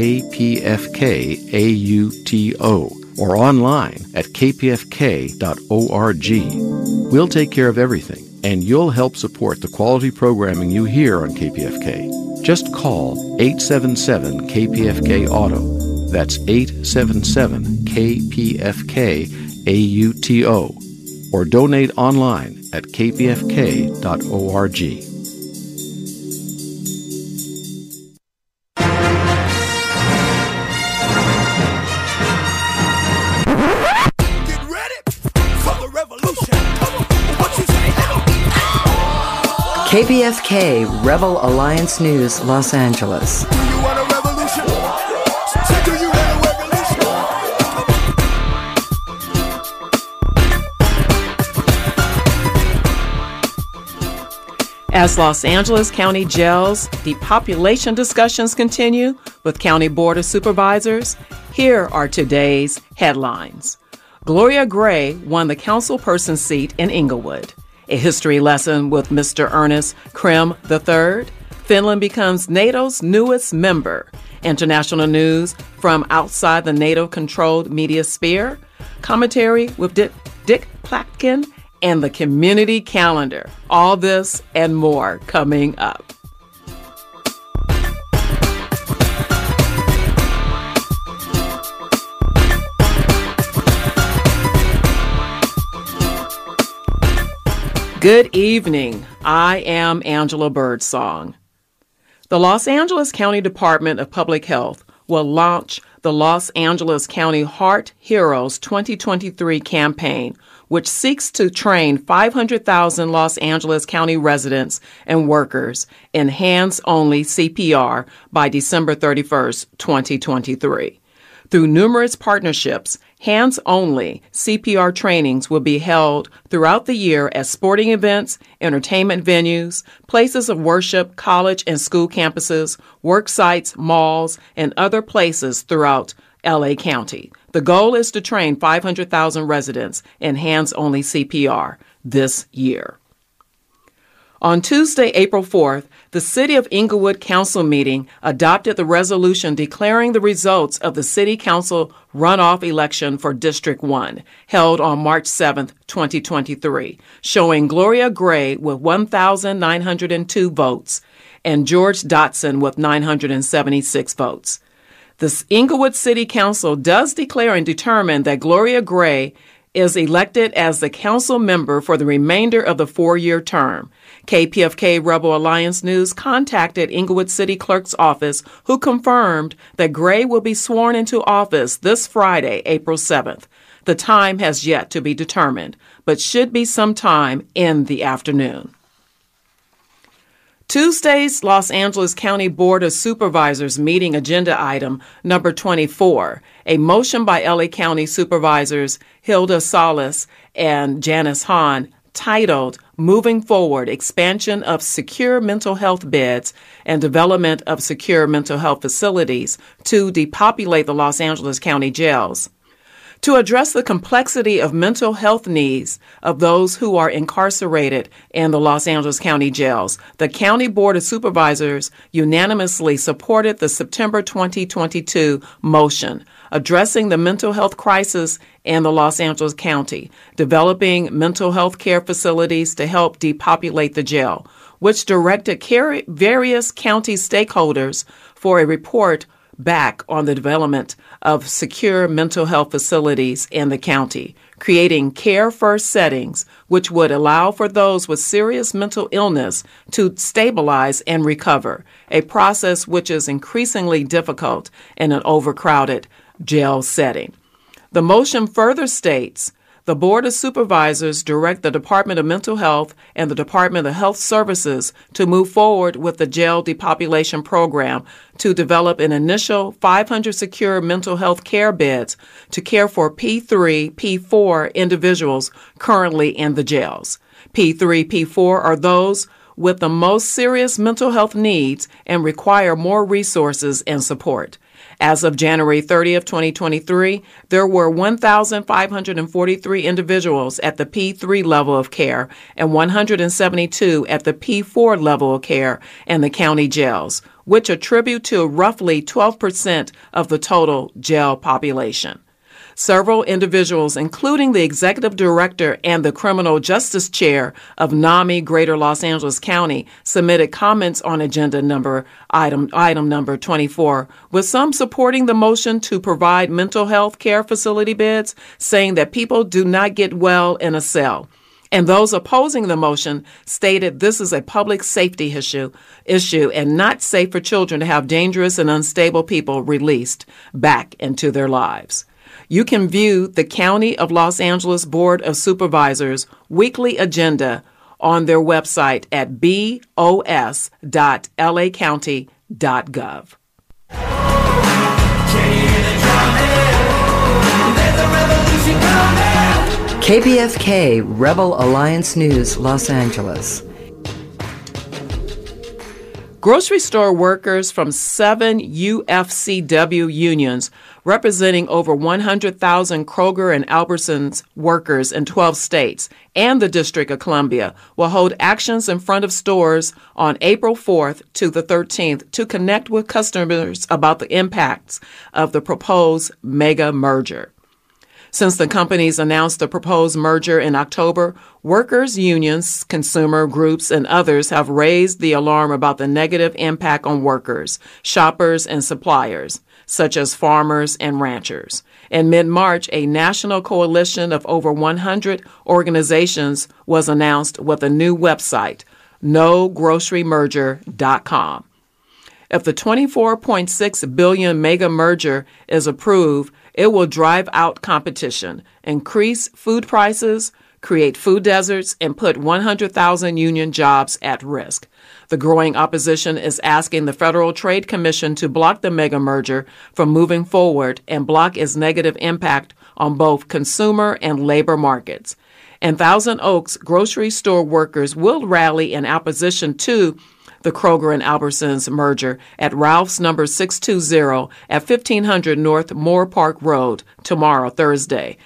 KPFK-AUTO or online at kpfk.org. We'll take care of everything, and you'll help support the quality programming you hear on KPFK. Just call 877 KPFK Auto. That's 877 KPFK AUTO or donate online at kpfk.org. KPFK Rebel Alliance News, Los Angeles. As Los Angeles County jails depopulation discussions continue with County Board of Supervisors, here are today's headlines. Gloria Gray won the councilperson seat in Inglewood. A history lesson with Mr. Ernest Crim III. Finland becomes NATO's newest member. International news from outside the NATO controlled media sphere. Commentary with Dick, Dick and the community calendar. All this and more coming up. Good evening. I am Angela Birdsong. The Los Angeles County Department of Public Health will launch the Los Angeles County Heart Heroes 2023 campaign which seeks to train 500,000 Los Angeles County residents and workers in hands only CPR by December 31st, 2023. Through numerous partnerships, hands only CPR trainings will be held throughout the year at sporting events, entertainment venues, places of worship, college and school campuses, work sites, malls, and other places throughout LA County. The goal is to train 500,000 residents in hands only CPR this year. On Tuesday, April 4th, the City of Inglewood Council meeting adopted the resolution declaring the results of the City Council runoff election for District 1, held on March 7th, 2023, showing Gloria Gray with 1,902 votes and George Dotson with 976 votes. The Inglewood City Council does declare and determine that Gloria Gray is elected as the council member for the remainder of the four year term. KPFK Rebel Alliance News contacted Inglewood City Clerk's office, who confirmed that Gray will be sworn into office this Friday, April 7th. The time has yet to be determined, but should be sometime in the afternoon. Tuesday's Los Angeles County Board of Supervisors meeting agenda item number 24, a motion by LA County Supervisors Hilda Solis and Janice Hahn titled Moving Forward Expansion of Secure Mental Health Beds and Development of Secure Mental Health Facilities to Depopulate the Los Angeles County Jails to address the complexity of mental health needs of those who are incarcerated in the Los Angeles County jails. The County Board of Supervisors unanimously supported the September 2022 motion addressing the mental health crisis in the Los Angeles County, developing mental health care facilities to help depopulate the jail, which directed various county stakeholders for a report back on the development of secure mental health facilities in the county, creating care first settings which would allow for those with serious mental illness to stabilize and recover, a process which is increasingly difficult in an overcrowded jail setting. The motion further states the Board of Supervisors direct the Department of Mental Health and the Department of Health Services to move forward with the jail depopulation program to develop an initial 500 secure mental health care beds to care for P3, P4 individuals currently in the jails. P3, P4 are those with the most serious mental health needs and require more resources and support. As of January 30th, 2023, there were 1,543 individuals at the P3 level of care and 172 at the P4 level of care in the county jails, which attribute to roughly 12% of the total jail population. Several individuals, including the executive director and the criminal justice chair of NAMI Greater Los Angeles County, submitted comments on agenda number item, item number 24, with some supporting the motion to provide mental health care facility beds, saying that people do not get well in a cell. And those opposing the motion stated this is a public safety issue, issue and not safe for children to have dangerous and unstable people released back into their lives. You can view the County of Los Angeles Board of Supervisors weekly agenda on their website at bos.lacounty.gov. KPFK Rebel Alliance News, Los Angeles. Grocery store workers from seven UFCW unions representing over 100,000 Kroger and Albertsons workers in 12 states and the District of Columbia will hold actions in front of stores on April 4th to the 13th to connect with customers about the impacts of the proposed mega merger. Since the companies announced the proposed merger in October, workers' unions, consumer groups, and others have raised the alarm about the negative impact on workers, shoppers, and suppliers, such as farmers and ranchers. In mid March, a national coalition of over 100 organizations was announced with a new website, nogrocerymerger.com. If the 24.6 billion mega merger is approved, it will drive out competition, increase food prices, create food deserts, and put 100,000 union jobs at risk. The growing opposition is asking the Federal Trade Commission to block the mega merger from moving forward and block its negative impact on both consumer and labor markets. And Thousand Oaks grocery store workers will rally in opposition to the Kroger and Albertsons merger at Ralph's number 620 at 1500 North Moorpark Road tomorrow, Thursday.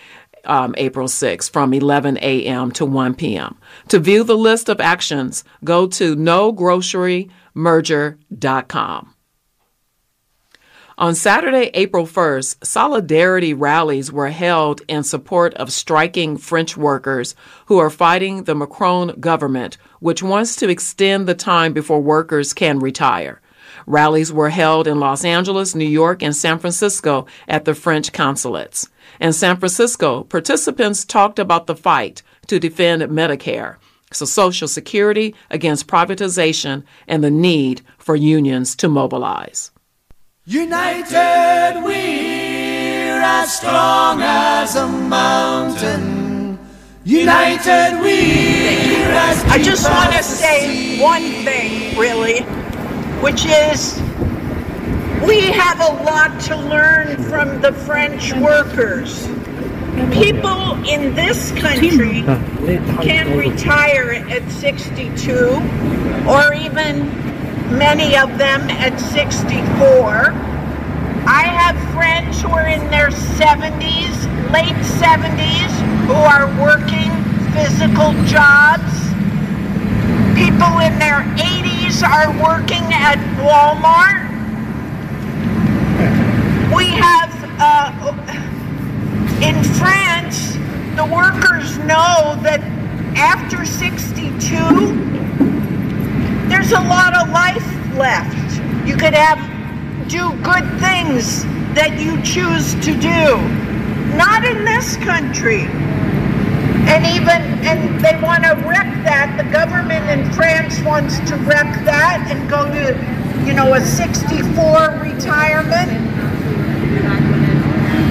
Um, April 6 from 11 a.m. to 1 p.m. To view the list of actions, go to nogrocerymerger.com. On Saturday, April 1st, solidarity rallies were held in support of striking French workers who are fighting the Macron government, which wants to extend the time before workers can retire. Rallies were held in Los Angeles, New York, and San Francisco at the French consulates. In San Francisco, participants talked about the fight to defend Medicare, so Social Security against privatization, and the need for unions to mobilize. United we're as strong as a mountain. United we're as I just want to say one thing, really, which is we have a lot to learn from the French workers. People in this country can retire at 62 or even many of them at 64. I have friends who are in their 70s, late 70s, who are working physical jobs. People in their 80s are working at Walmart. We have, uh, in France, the workers know that after 62, there's a lot of life left. You could have do good things that you choose to do. Not in this country. And even and they want to wreck that. The government in France wants to wreck that and go to, you know, a 64 retirement.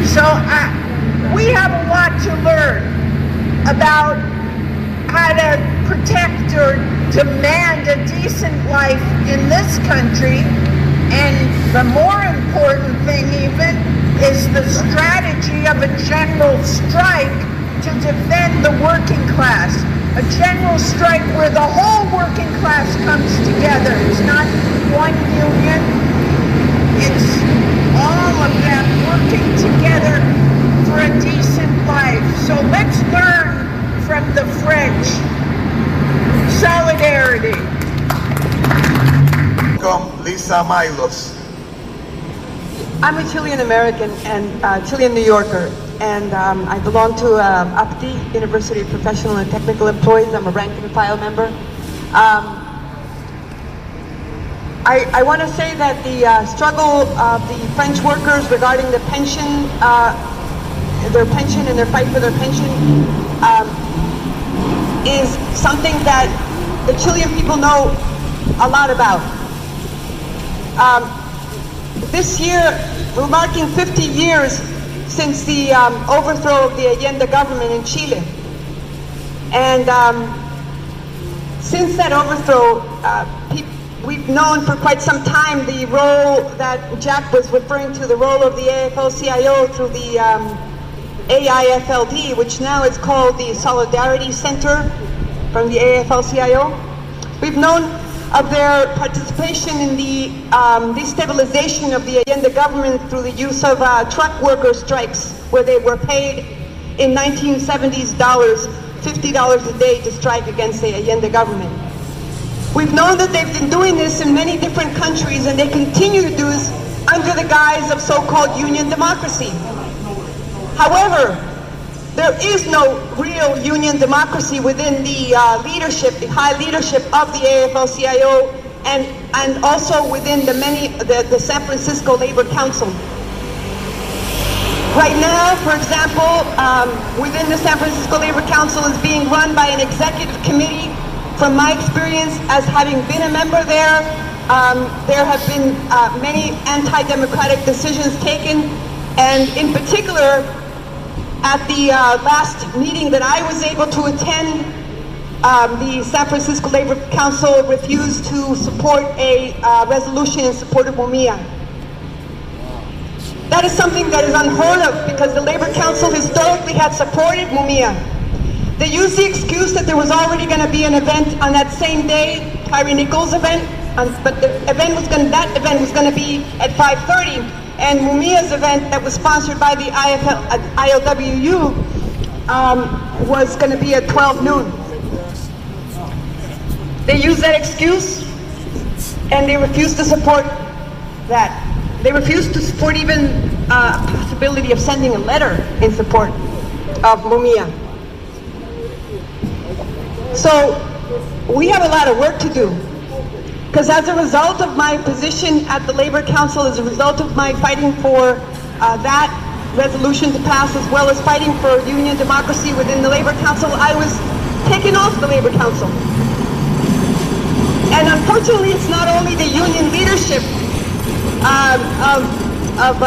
So uh, we have a lot to learn about how to protect or demand a decent life in this country. And the more important thing even is the strategy of a general strike to defend the working class. A general strike where the whole working class comes together. It's not one union. It's all of them working together for a decent life. So let's learn from the French. Solidarity. Welcome, Lisa. Milos. I'm a Chilean American and uh, Chilean New Yorker, and um, I belong to uh, UPTE, University of Professional and Technical Employees. I'm a rank and file member. Um, I, I want to say that the uh, struggle of the French workers regarding the pension, uh, their pension and their fight for their pension, um, is something that the Chilean people know a lot about. Um, this year, we're marking 50 years since the um, overthrow of the Allende government in Chile. And um, since that overthrow, uh, we've known for quite some time the role that Jack was referring to, the role of the AFL-CIO through the um, AIFLD, which now is called the Solidarity Center from the AFL-CIO. We've known of their participation in the um, destabilization of the Allende government through the use of uh, truck worker strikes, where they were paid in 1970s dollars, $50 a day to strike against the Allende government. We've known that they've been doing this in many different countries, and they continue to do this under the guise of so-called union democracy. However, there is no real union democracy within the uh, leadership, the high leadership of the AFL-CIO, and, and also within the many, the, the San Francisco Labor Council. Right now, for example, um, within the San Francisco Labor Council is being run by an executive committee. From my experience as having been a member there, um, there have been uh, many anti-democratic decisions taken, and in particular, at the uh, last meeting that I was able to attend, um, the San Francisco Labor Council refused to support a uh, resolution in support of Mumia. That is something that is unheard of because the Labor Council historically had supported Mumia. They used the excuse that there was already going to be an event on that same day, Tyre Nichols' event, um, but the event was going that event was going to be at 5:30, and Mumia's event that was sponsored by the IFL, uh, ILWU um, was going to be at 12 noon. They used that excuse, and they refused to support that. They refused to support even uh, possibility of sending a letter in support of Mumia. So we have a lot of work to do. Because as a result of my position at the Labor Council, as a result of my fighting for uh, that resolution to pass, as well as fighting for union democracy within the Labor Council, I was taken off the Labor Council. And unfortunately, it's not only the union leadership um, of, of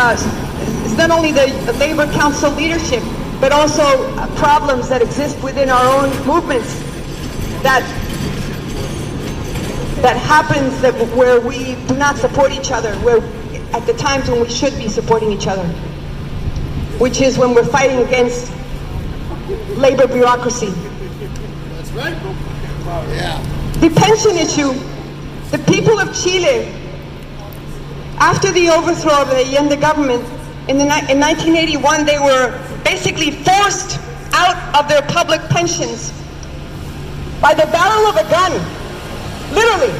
it's not only the, the Labor Council leadership, but also uh, problems that exist within our own movements that that happens that where we do not support each other, where at the times when we should be supporting each other, which is when we're fighting against labor bureaucracy. That's right. Yeah. The pension issue, the people of Chile, after the overthrow of the Allende government in, the, in 1981, they were basically forced out of their public pensions by the barrel of a gun, literally.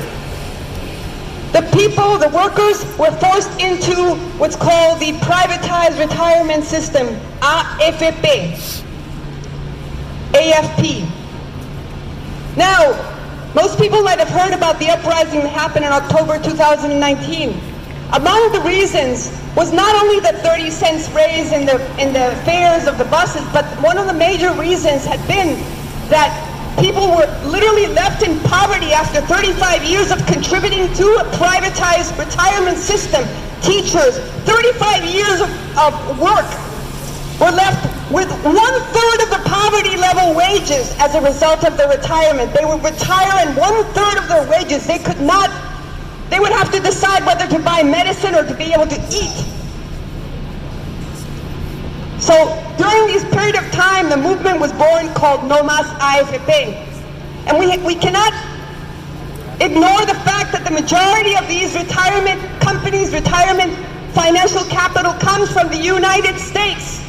The people, the workers, were forced into what's called the privatized retirement system, AFP. AFP. Now, most people might have heard about the uprising that happened in October 2019. Among the reasons was not only the 30 cents raise in the, in the fares of the buses, but one of the major reasons had been that people were literally left in poverty after 35 years of contributing to a privatized retirement system. Teachers, 35 years of, of work were left with one third of the poverty level wages as a result of their retirement. They would retire and one third of their wages, they could not, they would have to decide whether to buy medicine or to be able to eat. So during this period of time, the movement was born called No Mas AFP. And we, we cannot ignore the fact that the majority of these retirement companies, retirement financial capital comes from the United States.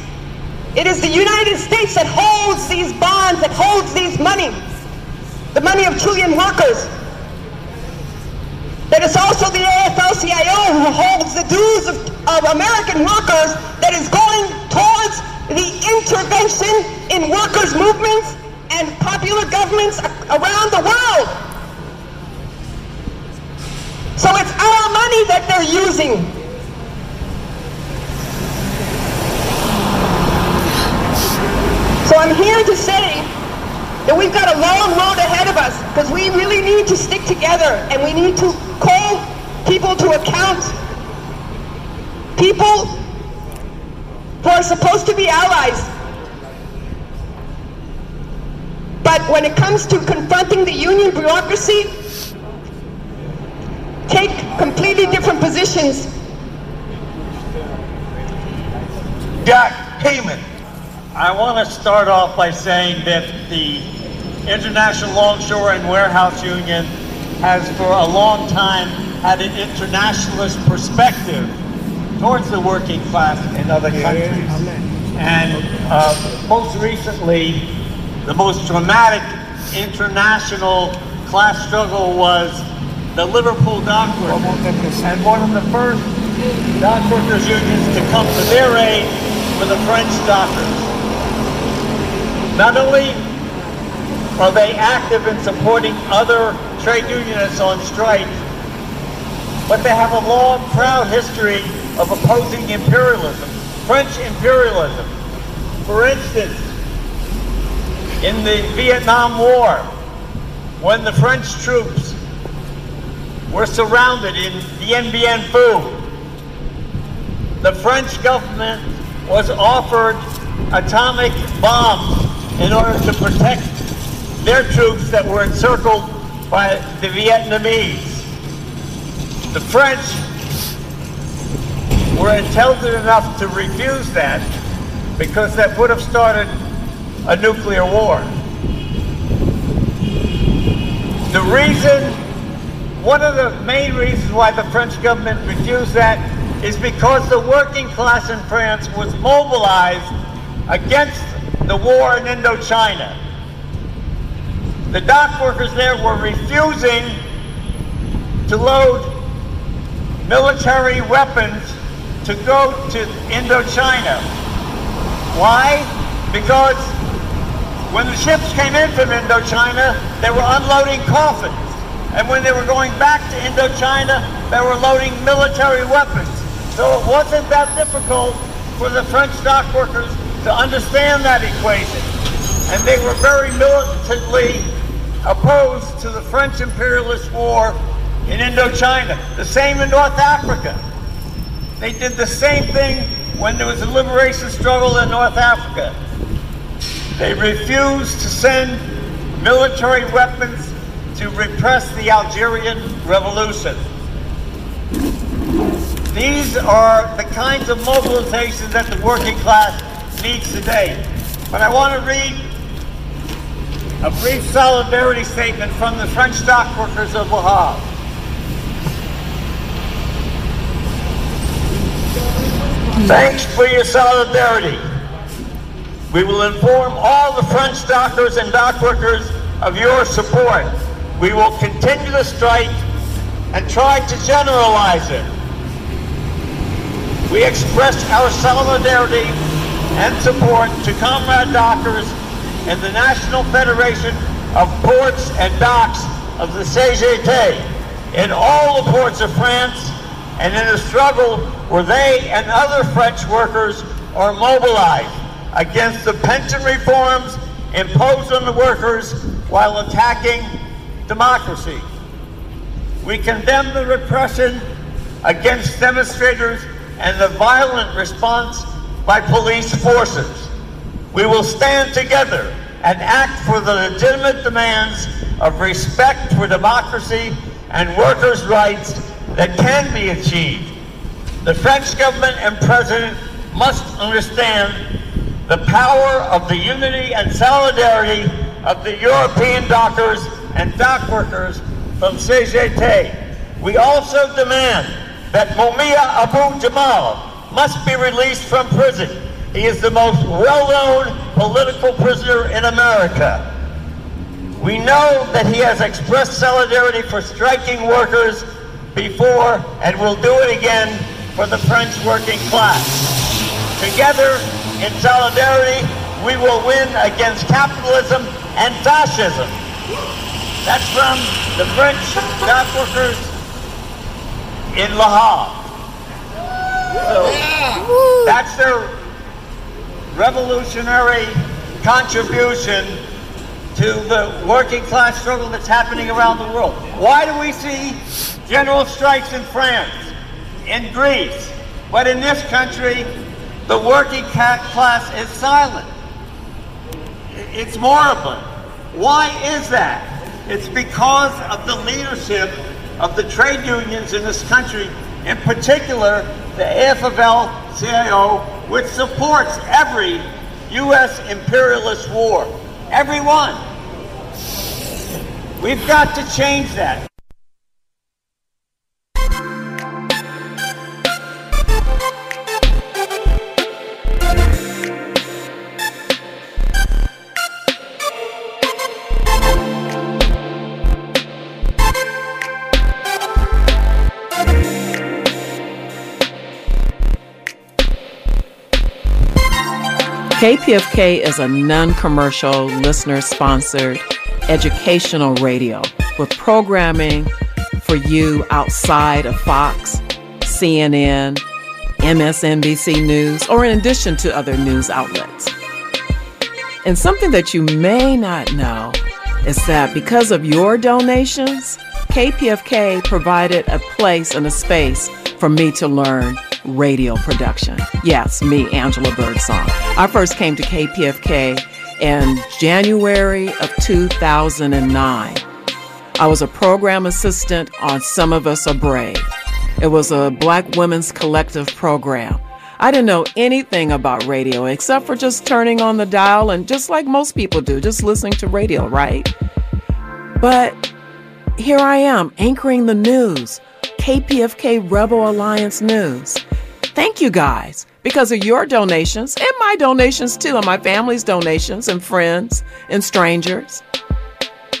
It is the United States that holds these bonds, that holds these money, the money of Chilean workers. That it's also the AFL-CIO who holds the dues of, of American workers that is going towards the intervention in workers' movements and popular governments around the world. So it's our money that they're using. So I'm here to say that we've got a long road ahead of us because we really need to stick together and we need to people to account. People who are supposed to be allies. But when it comes to confronting the union bureaucracy, take completely different positions. Jack Heyman. I want to start off by saying that the International Longshore and Warehouse Union has for a long time had an internationalist perspective towards the working class in other countries. And uh, most recently, the most dramatic international class struggle was the Liverpool Dock Workers. And one of the first dock workers unions to come to their aid were the French dockers. Not only are they active in supporting other trade unionists on strike, but they have a long, proud history of opposing imperialism, French imperialism. For instance, in the Vietnam War, when the French troops were surrounded in Dien Bien Phu, the French government was offered atomic bombs in order to protect their troops that were encircled by the Vietnamese. The French were intelligent enough to refuse that because that would have started a nuclear war. The reason, one of the main reasons why the French government refused that is because the working class in France was mobilized against the war in Indochina the dock workers there were refusing to load military weapons to go to Indochina. Why? Because when the ships came in from Indochina, they were unloading coffins. And when they were going back to Indochina, they were loading military weapons. So it wasn't that difficult for the French dock workers to understand that equation. And they were very militantly opposed to the French imperialist war in Indochina. The same in North Africa. They did the same thing when there was a liberation struggle in North Africa. They refused to send military weapons to repress the Algerian revolution. These are the kinds of mobilizations that the working class needs today. But I want to read a brief solidarity statement from the French dock workers of Le Havre. Thanks for your solidarity. We will inform all the French dockers and dock workers of your support. We will continue the strike and try to generalize it. We express our solidarity and support to comrade dockers and the National Federation of Ports and Docks of the CGT in all the ports of France and in a struggle where they and other French workers are mobilized against the pension reforms imposed on the workers while attacking democracy. We condemn the repression against demonstrators and the violent response by police forces. We will stand together and act for the legitimate demands of respect for democracy and workers' rights that can be achieved. The French government and president must understand the power of the unity and solidarity of the European dockers and dock workers from CGT. We also demand that Mumia Abu Jamal must be released from prison he is the most well-known political prisoner in America. We know that he has expressed solidarity for striking workers before and we'll do it again for the French working class. Together, in solidarity, we will win against capitalism and fascism. That's from the French dock workers in Le Havre. So that's their revolutionary contribution to the working class struggle that's happening around the world. Why do we see general strikes in France, in Greece, but in this country, the working class is silent? It's moribund. Why is that? It's because of the leadership of the trade unions in this country, in particular the AFL-CIO, which supports every U.S. imperialist war. Every one. We've got to change that. KPFK is a non commercial, listener sponsored educational radio with programming for you outside of Fox, CNN, MSNBC News, or in addition to other news outlets. And something that you may not know is that because of your donations, KPFK provided a place and a space for me to learn radio production. Yes, me, Angela Birdsong. I first came to KPFK in January of 2009. I was a program assistant on Some of Us Are Brave. It was a black women's collective program. I didn't know anything about radio except for just turning on the dial and just like most people do, just listening to radio, right? But here I am anchoring the news, KPFK Rebel Alliance News. Thank you guys because of your donations and my donations too, and my family's donations and friends and strangers,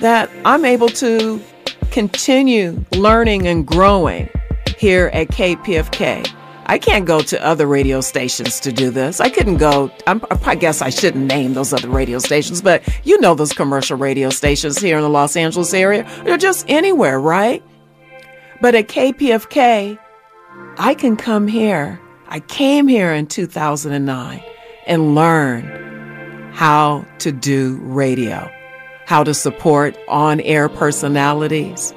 that I'm able to continue learning and growing here at KPFK. I can't go to other radio stations to do this. I couldn't go. I'm, i guess I shouldn't name those other radio stations, but you know those commercial radio stations here in the Los Angeles area. They're just anywhere, right? But at KPFK, I can come here I came here in 2009 and learned how to do radio, how to support on air personalities,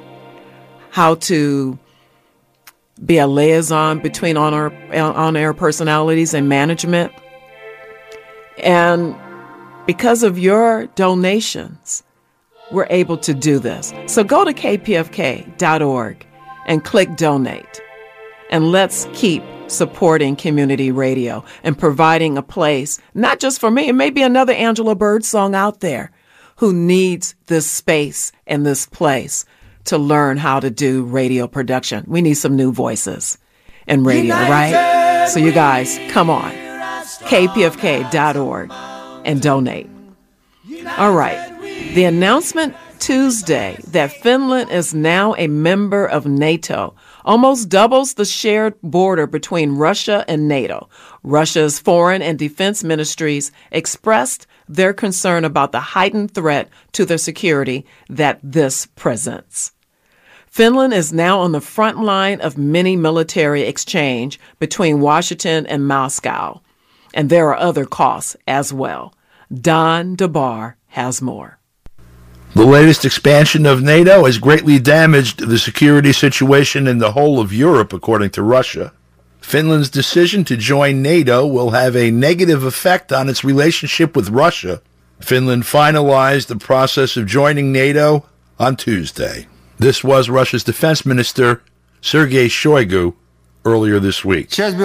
how to be a liaison between on air personalities and management. And because of your donations, we're able to do this. So go to kpfk.org and click donate. And let's keep supporting community radio and providing a place, not just for me, it may be another Angela Birdsong out there who needs this space and this place to learn how to do radio production. We need some new voices in radio, United right? So you guys, come on. kpfk.org and donate. All right. The announcement Tuesday that Finland is now a member of NATO almost doubles the shared border between Russia and NATO. Russia's foreign and defense ministries expressed their concern about the heightened threat to their security that this presents. Finland is now on the front line of many military exchange between Washington and Moscow, and there are other costs as well. Don DeBar has more. The latest expansion of NATO has greatly damaged the security situation in the whole of Europe, according to Russia. Finland's decision to join NATO will have a negative effect on its relationship with Russia. Finland finalized the process of joining NATO on Tuesday. This was Russia's defense minister, Sergei Shoigu, earlier this week. Some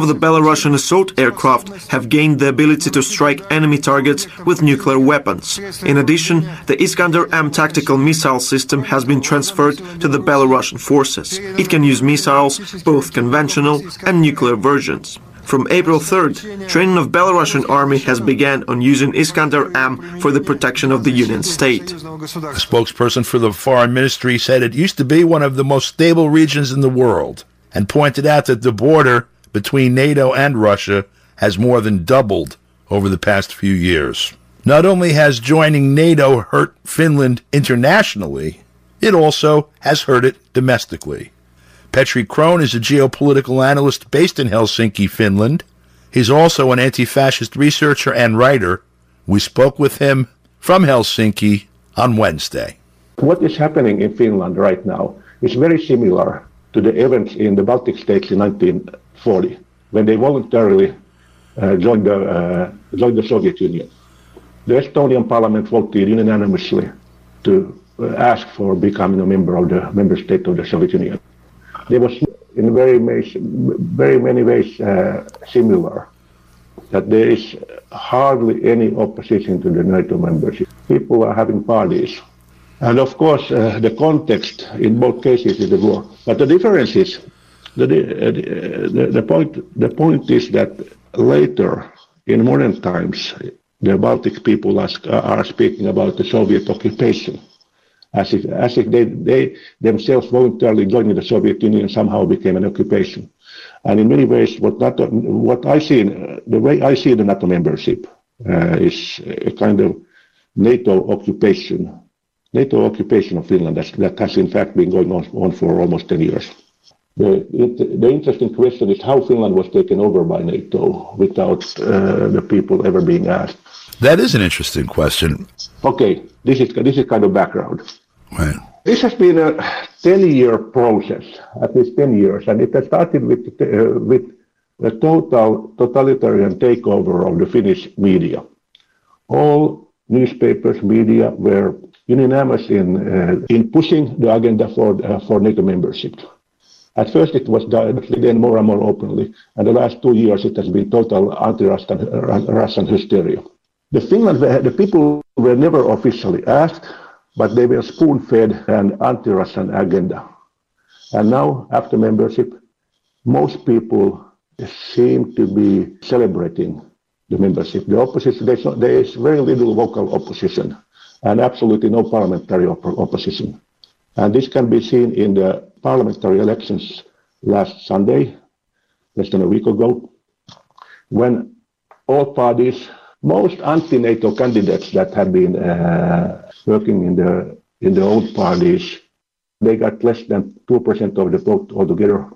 of the Belarusian assault aircraft have gained the ability to strike enemy targets with nuclear weapons. In addition, the Iskander M tactical missile system has been transferred to the Belarusian forces. It can use missiles, both conventional and nuclear versions. From April 3rd, training of Belarusian army has begun on using Iskander-M for the protection of the Union state. A spokesperson for the foreign ministry said it used to be one of the most stable regions in the world and pointed out that the border between NATO and Russia has more than doubled over the past few years. Not only has joining NATO hurt Finland internationally, it also has hurt it domestically. Petri Krohn is a geopolitical analyst based in Helsinki, Finland. He's also an anti fascist researcher and writer. We spoke with him from Helsinki on Wednesday. What is happening in Finland right now is very similar to the events in the Baltic states in 1940, when they voluntarily uh, joined, the, uh, joined the Soviet Union. The Estonian parliament voted unanimously to uh, ask for becoming a member of the member state of the Soviet Union there was in very, very many ways uh, similar. That there is hardly any opposition to the NATO membership. People are having parties. And of course, uh, the context in both cases is the war. But the difference is, the, the, the, point, the point is that later, in modern times, the Baltic people are speaking about the Soviet occupation as if, as if they, they themselves voluntarily joining the Soviet Union somehow became an occupation. And in many ways, what, NATO, what I see, in, the way I see the NATO membership uh, is a kind of NATO occupation, NATO occupation of Finland that, that has in fact been going on, on for almost 10 years. The, it, the interesting question is how Finland was taken over by NATO without uh, the people ever being asked. That is an interesting question. Okay, this is this is kind of background. Right. This has been a 10-year process, at least 10 years, and it has started with, uh, with a total totalitarian takeover of the Finnish media. All newspapers, media were unanimous in, uh, in pushing the agenda for, uh, for NATO membership. At first it was directly, then more and more openly, and the last two years it has been total anti-Russian Russian hysteria. The Finland, the people were never officially asked but they were spoon-fed an anti-Russian agenda. And now, after membership, most people seem to be celebrating the membership. The opposition, there is very little vocal opposition and absolutely no parliamentary op opposition. And this can be seen in the parliamentary elections last Sunday, less than a week ago, when all parties, most anti-NATO candidates that have been uh, working in the in the old parties, they got less than two percent of the vote altogether.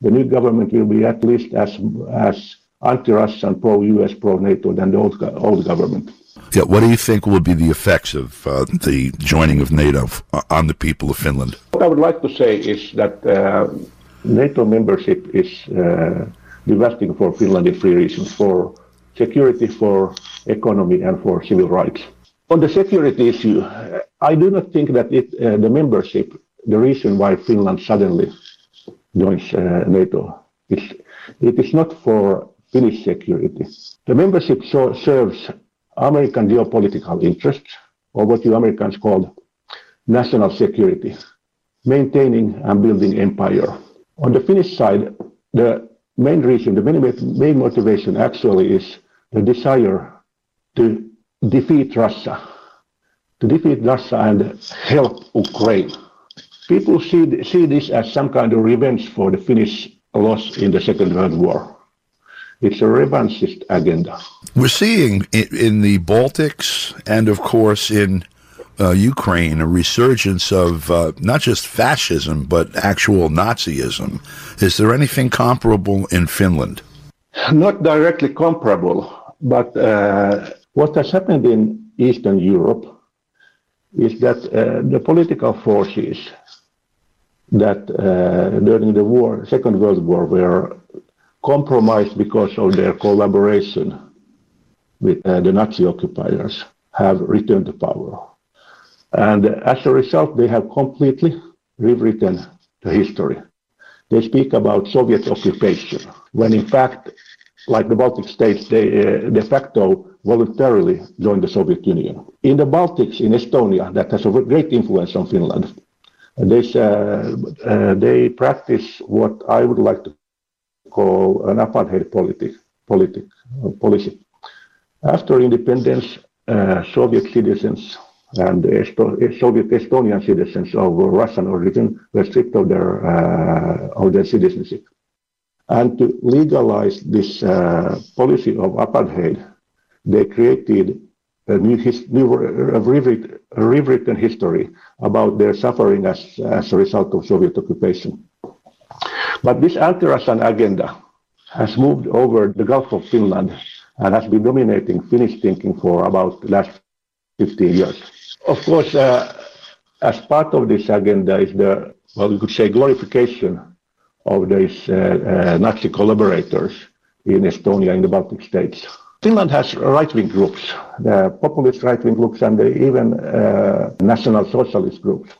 The new government will be at least as as anti-Russian, pro-US, pro-NATO than the old old government. Yeah, what do you think will be the effects of uh, the joining of NATO on the people of Finland? What I would like to say is that uh, NATO membership is uh, devastating for Finland in three reasons: for security, for economy, and for civil rights. On the security issue, I do not think that it, uh, the membership, the reason why Finland suddenly joins uh, NATO, is, it is not for Finnish security. The membership so, serves American geopolitical interests, or what you Americans call national security, maintaining and building empire. On the Finnish side, the main reason, the main, main motivation actually is the desire to defeat Russia, to defeat Russia and help Ukraine. People see, see this as some kind of revenge for the Finnish loss in the Second World War. It's a revanchist agenda. We're seeing in, in the Baltics and, of course, in uh, Ukraine a resurgence of uh, not just fascism but actual Nazism. Is there anything comparable in Finland? Not directly comparable, but uh, what has happened in Eastern Europe is that uh, the political forces that uh, during the war, Second World War, were compromised because of their collaboration with uh, the Nazi occupiers have returned to power. And as a result, they have completely rewritten the history. They speak about Soviet occupation, when in fact like the Baltic states, they uh, de facto voluntarily joined the Soviet Union. In the Baltics, in Estonia, that has a great influence on Finland. They, uh, uh, they practice what I would like to call an apartheid politic, politic, uh, policy. After independence, uh, Soviet citizens and Soviet Estonian citizens of Russian origin were stripped of their, uh, of their citizenship. And to legalize this uh, policy of apartheid, they created a new, his, new rewritten history about their suffering as, as a result of Soviet occupation. But this anti-Russian agenda has moved over the Gulf of Finland and has been dominating Finnish thinking for about the last 15 years. Of course, uh, as part of this agenda is the, well, you could say, glorification of these uh, uh, Nazi collaborators in Estonia, in the Baltic states. Finland has right-wing groups, the populist right-wing groups, and even uh, national socialist groups.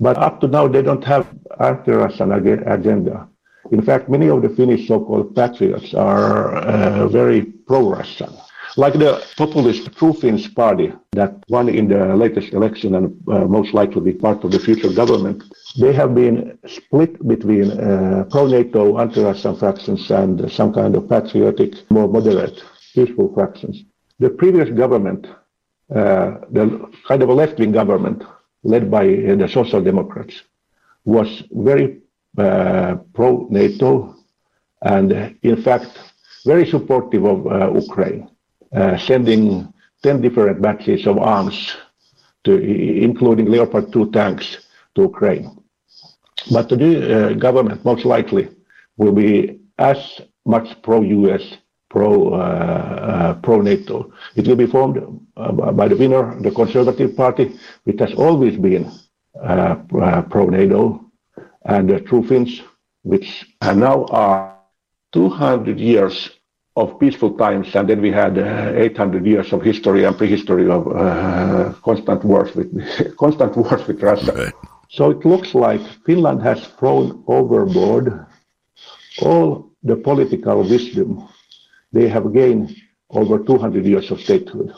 But up to now, they don't have anti-Russian ag- agenda. In fact, many of the Finnish so-called patriots are uh, very pro-Russian. Like the populist True Finns party that won in the latest election and uh, most likely be part of the future government, they have been split between uh, pro-NATO, anti-Russian fractions and some kind of patriotic, more moderate, peaceful fractions. The previous government, uh, the kind of a left-wing government led by uh, the Social Democrats, was very uh, pro-NATO and, in fact, very supportive of uh, Ukraine, uh, sending 10 different batches of arms, to, including Leopard 2 tanks, to Ukraine. But the new uh, government most likely will be as much pro-US, pro, uh, uh, pro-NATO. It will be formed by the winner, the Conservative Party, which has always been uh, pro-NATO, and the True Finns, which now are 200 years of peaceful times, and then we had uh, 800 years of history and prehistory of uh, constant wars with constant wars with Russia. Right. So it looks like Finland has thrown overboard all the political wisdom they have gained over 200 years of statehood.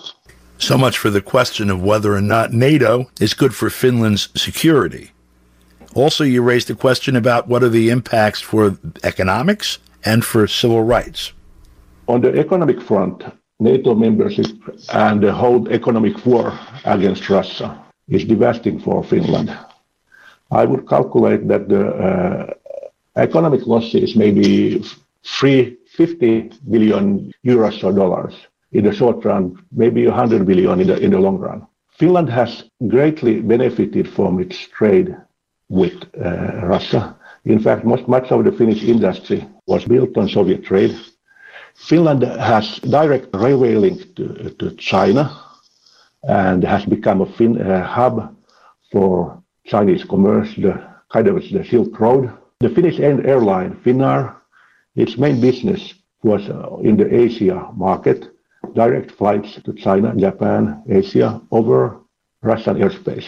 So much for the question of whether or not NATO is good for Finland's security. Also, you raised the question about what are the impacts for economics and for civil rights. On the economic front, NATO membership and the whole economic war against Russia is devastating for Finland. I would calculate that the uh, economic losses may be three, 50 billion euros or dollars in the short run, maybe 100 billion in the, in the long run. Finland has greatly benefited from its trade with uh, Russia. In fact, most, much of the Finnish industry was built on Soviet trade. Finland has direct railway link to, to China and has become a fin, uh, hub for Chinese commerce, the kind of the Silk Road. The Finnish airline, Finnair, its main business was uh, in the Asia market, direct flights to China, Japan, Asia over Russian airspace.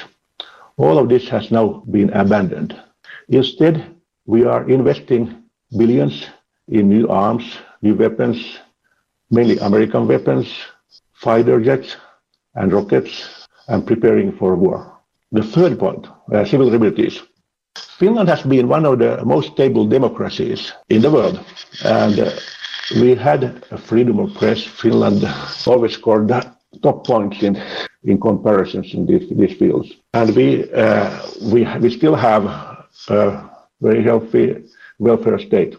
All of this has now been abandoned. Instead, we are investing billions in new arms, new weapons, mainly American weapons, fighter jets, and rockets, and preparing for war. The third point, uh, civil liberties. Finland has been one of the most stable democracies in the world, and uh, we had a freedom of press. Finland always scored top points in in comparisons in these, these fields, and we uh, we we still have a very healthy welfare state.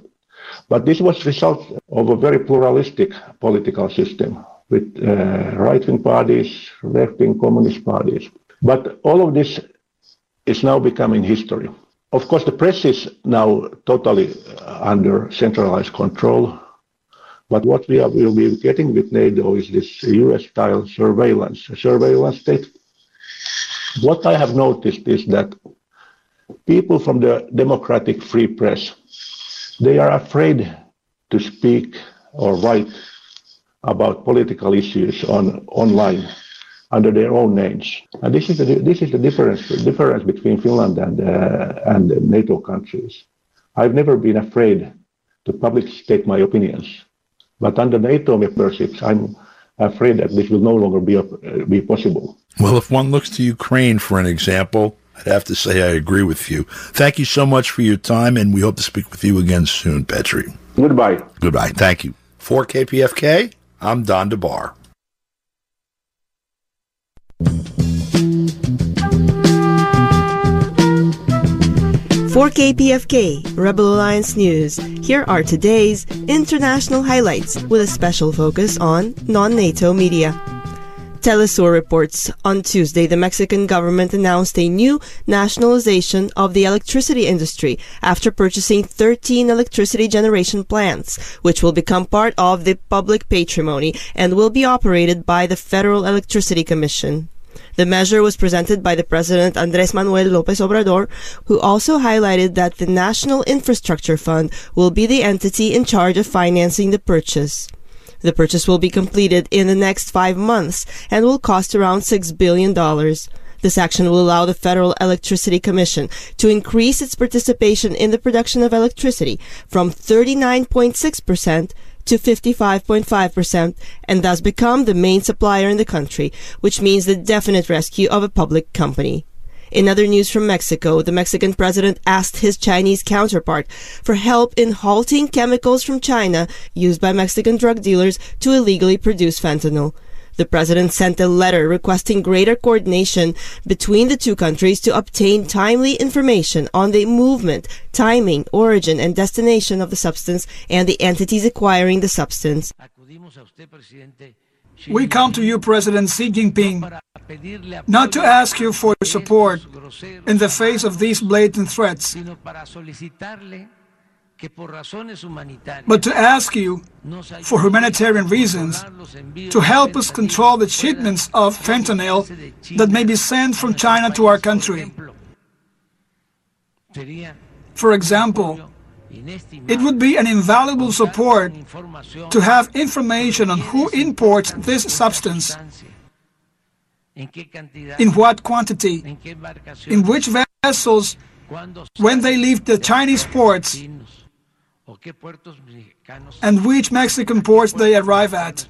But this was result of a very pluralistic political system with uh, right-wing parties, left-wing communist parties. But all of this is now becoming history. Of course, the press is now totally under centralized control. But what we are, will be getting with NATO is this US-style surveillance, surveillance state. What I have noticed is that people from the democratic free press, they are afraid to speak or write about political issues on online under their own names. And this is the, this is the difference, difference between Finland and, uh, and NATO countries. I've never been afraid to publicly state my opinions. But under NATO memberships, I'm afraid that this will no longer be, uh, be possible. Well, if one looks to Ukraine for an example, I'd have to say I agree with you. Thank you so much for your time, and we hope to speak with you again soon, Petri. Goodbye. Goodbye. Thank you. For KPFK, I'm Don DeBar. For KPFK, Rebel Alliance News, here are today's international highlights with a special focus on non NATO media. Telesur reports on Tuesday the Mexican government announced a new nationalization of the electricity industry after purchasing 13 electricity generation plants, which will become part of the public patrimony and will be operated by the Federal Electricity Commission. The measure was presented by the President Andres Manuel Lopez Obrador, who also highlighted that the National Infrastructure Fund will be the entity in charge of financing the purchase. The purchase will be completed in the next five months and will cost around $6 billion. This action will allow the Federal Electricity Commission to increase its participation in the production of electricity from 39.6% to 55.5% and thus become the main supplier in the country, which means the definite rescue of a public company. In other news from Mexico, the Mexican president asked his Chinese counterpart for help in halting chemicals from China used by Mexican drug dealers to illegally produce fentanyl. The president sent a letter requesting greater coordination between the two countries to obtain timely information on the movement, timing, origin, and destination of the substance and the entities acquiring the substance. We come to you, President Xi Jinping, not to ask you for support in the face of these blatant threats, but to ask you, for humanitarian reasons, to help us control the shipments of fentanyl that may be sent from China to our country. For example, it would be an invaluable support to have information on who imports this substance, in what quantity, in which vessels, when they leave the Chinese ports, and which Mexican ports they arrive at,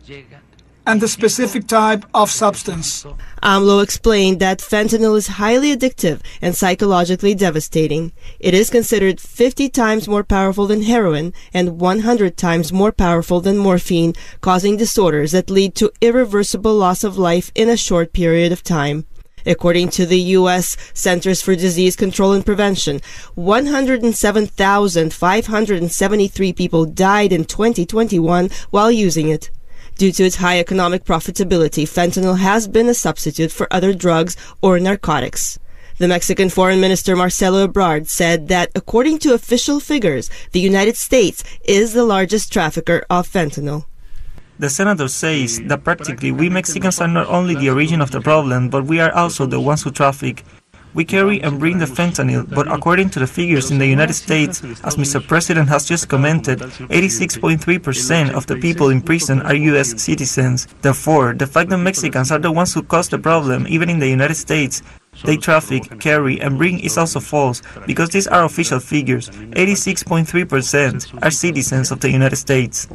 and the specific type of substance. AMLO explained that fentanyl is highly addictive and psychologically devastating. It is considered 50 times more powerful than heroin and 100 times more powerful than morphine, causing disorders that lead to irreversible loss of life in a short period of time. According to the U.S. Centers for Disease Control and Prevention, 107,573 people died in 2021 while using it. Due to its high economic profitability, fentanyl has been a substitute for other drugs or narcotics. The Mexican Foreign Minister Marcelo Ebrard said that according to official figures, the United States is the largest trafficker of fentanyl. The senator says that practically we Mexicans are not only the origin of the problem, but we are also the ones who traffic. We carry and bring the fentanyl, but according to the figures in the United States, as Mr. President has just commented, 86.3% of the people in prison are U.S. citizens. Therefore, the fact that Mexicans are the ones who cause the problem, even in the United States, they traffic, carry, and bring is also false because these are official figures. 86.3% are citizens of the United States.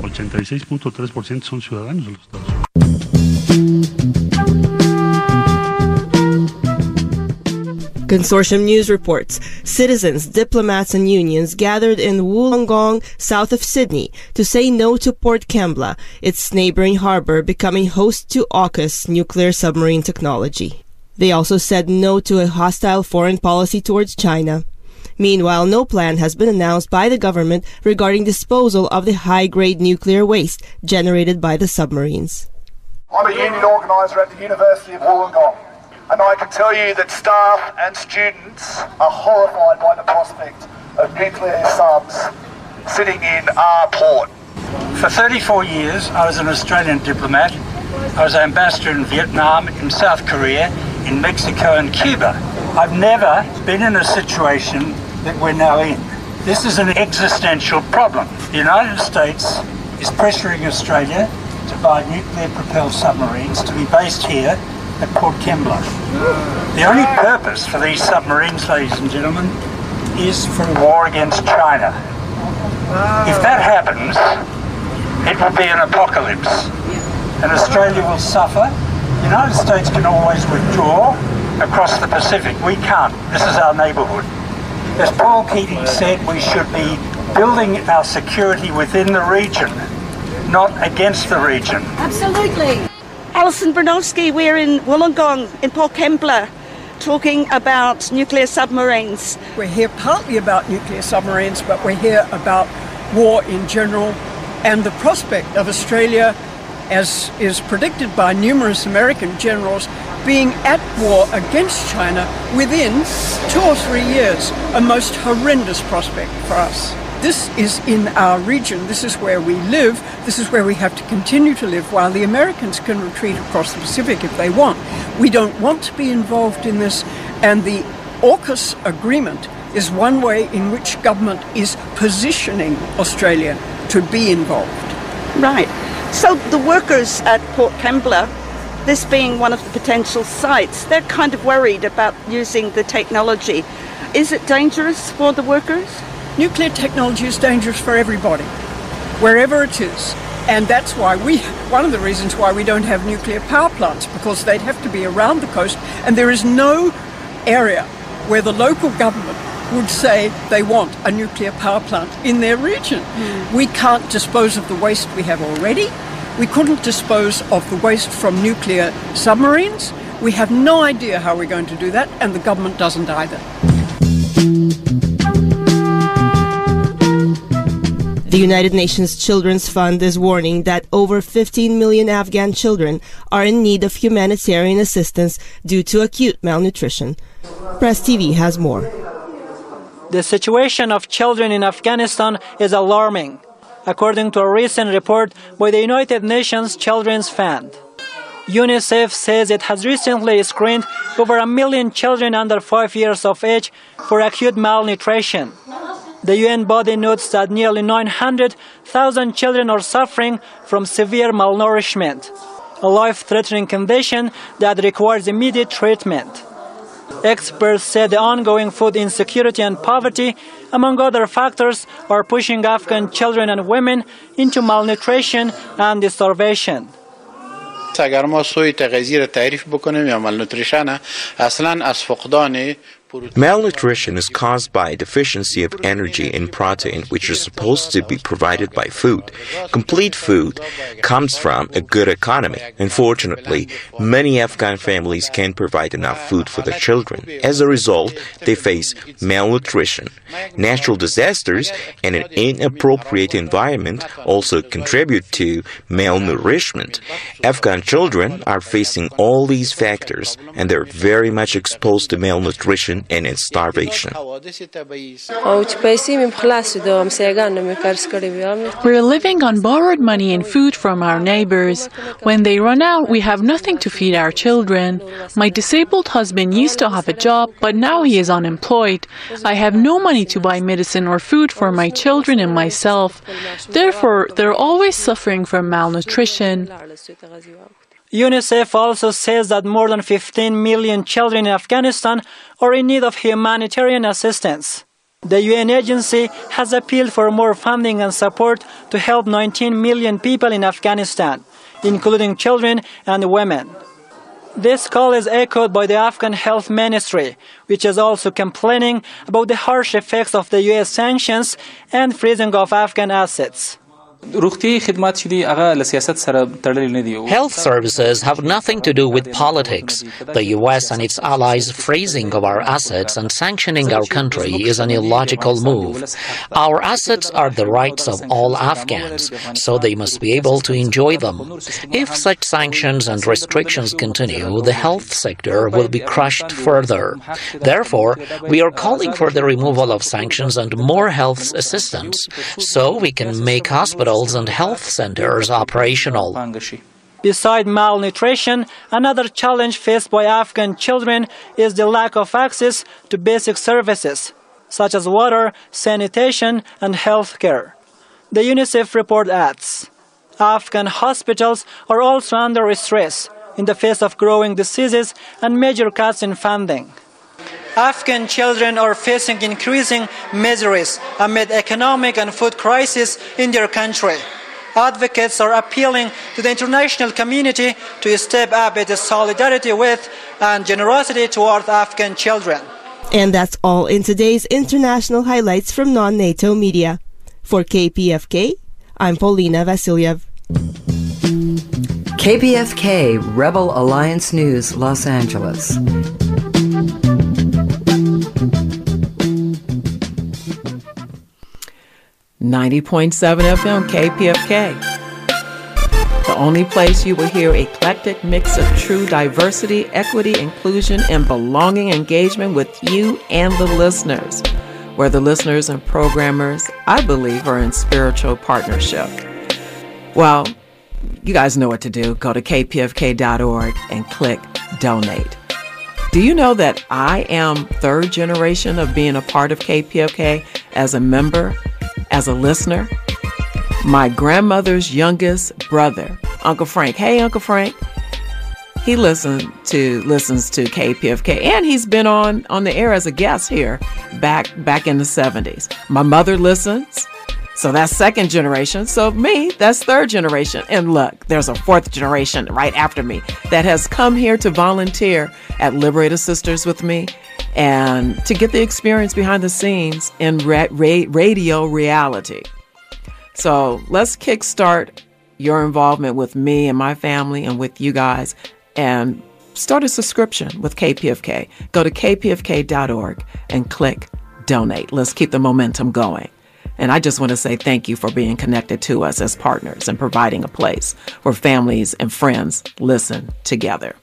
Consortium News reports citizens, diplomats, and unions gathered in Wollongong, south of Sydney, to say no to Port Kembla, its neighboring harbor, becoming host to AUKUS nuclear submarine technology. They also said no to a hostile foreign policy towards China. Meanwhile, no plan has been announced by the government regarding disposal of the high-grade nuclear waste generated by the submarines. I'm a union organiser at the University of Wollongong, and I can tell you that staff and students are horrified by the prospect of nuclear subs sitting in our port. For 34 years, I was an Australian diplomat. I was ambassador in Vietnam, in South Korea, in Mexico and Cuba. I've never been in a situation that we're now in. This is an existential problem. The United States is pressuring Australia to buy nuclear propelled submarines to be based here Port Kembla. The only purpose for these submarines, ladies and gentlemen, is for war against China. If that happens, it will be an apocalypse and Australia will suffer. The United States can always withdraw across the Pacific. We can't. This is our neighbourhood. As Paul Keating said, we should be building our security within the region, not against the region. Absolutely. Alison Broinowski, we're in Wollongong, in Port Kembla, talking about nuclear submarines. We're here partly about nuclear submarines, but we're here about war in general and the prospect of Australia, as is predicted by numerous American generals, being at war against China within two or three years. A most horrendous prospect for us. This is in our region. This is where we live. This is where we have to continue to live while the Americans can retreat across the Pacific if they want. We don't want to be involved in this, and the AUKUS agreement is one way in which government is positioning Australia to be involved. Right. So the workers at Port Kembla, this being one of the potential sites, they're kind of worried about using the technology. Is it dangerous for the workers? Nuclear technology is dangerous for everybody, wherever it is. And that's why we, one of the reasons why we don't have nuclear power plants, because they'd have to be around the coast, and there is no area where the local government would say they want a nuclear power plant in their region. Mm. We can't dispose of the waste we have already. We couldn't dispose of the waste from nuclear submarines. We have no idea how we're going to do that, and the government doesn't either. The United Nations Children's Fund is warning that over 15 million Afghan children are in need of humanitarian assistance due to acute malnutrition. Press TV has more. The situation of children in Afghanistan is alarming, according to a recent report by the United Nations Children's Fund. UNICEF says it has recently screened over a million children under 5 years of age for acute malnutrition. The UN body notes that nearly 900,000 children are suffering from severe malnourishment, a life threatening condition that requires immediate treatment. Experts say the ongoing food insecurity and poverty, among other factors, are pushing Afghan children and women into malnutrition and starvation. اگر ما سوی تغذیه را تعریف بکنیم یا مالنوتریشن اصلا از فقدان Malnutrition is caused by a deficiency of energy and protein, which are supposed to be provided by food. Complete food comes from a good economy. Unfortunately, many Afghan families can't provide enough food for their children. As a result, they face malnutrition. Natural disasters and an inappropriate environment also contribute to malnourishment. Afghan children are facing all these factors and they're very much exposed to malnutrition and in starvation. We're living on borrowed money and food from our neighbors. When they run out, we have nothing to feed our children. My disabled husband used to have a job, but now he is unemployed. I have no money to buy medicine or food for my children and myself. Therefore, they're always suffering from malnutrition. UNICEF also says that more than 15 million children in Afghanistan are in need of humanitarian assistance. The UN agency has appealed for more funding and support to help 19 million people in Afghanistan, including children and women. This call is echoed by the Afghan Health Ministry, which is also complaining about the harsh effects of the US sanctions and freezing of Afghan assets. Health services have nothing to do with politics. The US and its allies' freezing of our assets and sanctioning our country is an illogical move. Our assets are the rights of all Afghans, so they must be able to enjoy them. If such sanctions and restrictions continue, the health sector will be crushed further. Therefore, we are calling for the removal of sanctions and more health assistance, so we can make hospitals hospitals and health centers operational. Beside malnutrition, another challenge faced by Afghan children is the lack of access to basic services, such as water, sanitation, and health care. The UNICEF report adds Afghan hospitals are also under stress in the face of growing diseases and major cuts in funding. Afghan children are facing increasing miseries amid economic and food crisis in their country. Advocates are appealing to the international community to step up its solidarity with and generosity toward Afghan children. And that's all in today's international highlights from non NATO media. For KPFK, I'm Paulina Vasiliev. KPFK Rebel Alliance News, Los Angeles. Ninety point seven FM KPFK. The only place you will hear eclectic mix of true diversity, equity, inclusion, and belonging engagement with you and the listeners where the listeners and programmers, I believe, are in spiritual partnership. Well, you guys know what to do. Go to kpfk.org and click donate. Do you know that I am third generation of being a part of KPFK as a member, as a listener? My grandmother's youngest brother, Uncle Frank. Hey, Uncle Frank he listens to listens to KPFK, and he's been on on the air as a guest here back back in the 70s. My mother listens, so that's second generation. So me, that's third generation. And look, there's a fourth generation right after me that has come here to volunteer at Liberated Sisters with me and to get the experience behind the scenes in ra- ra- radio reality. So let's kickstart your involvement with me and my family and with you guys and start a subscription with KPFK. Go to kpfk.org and click donate. Let's keep the momentum going. And I just want to say thank you for being connected to us as partners and providing a place where families and friends listen together.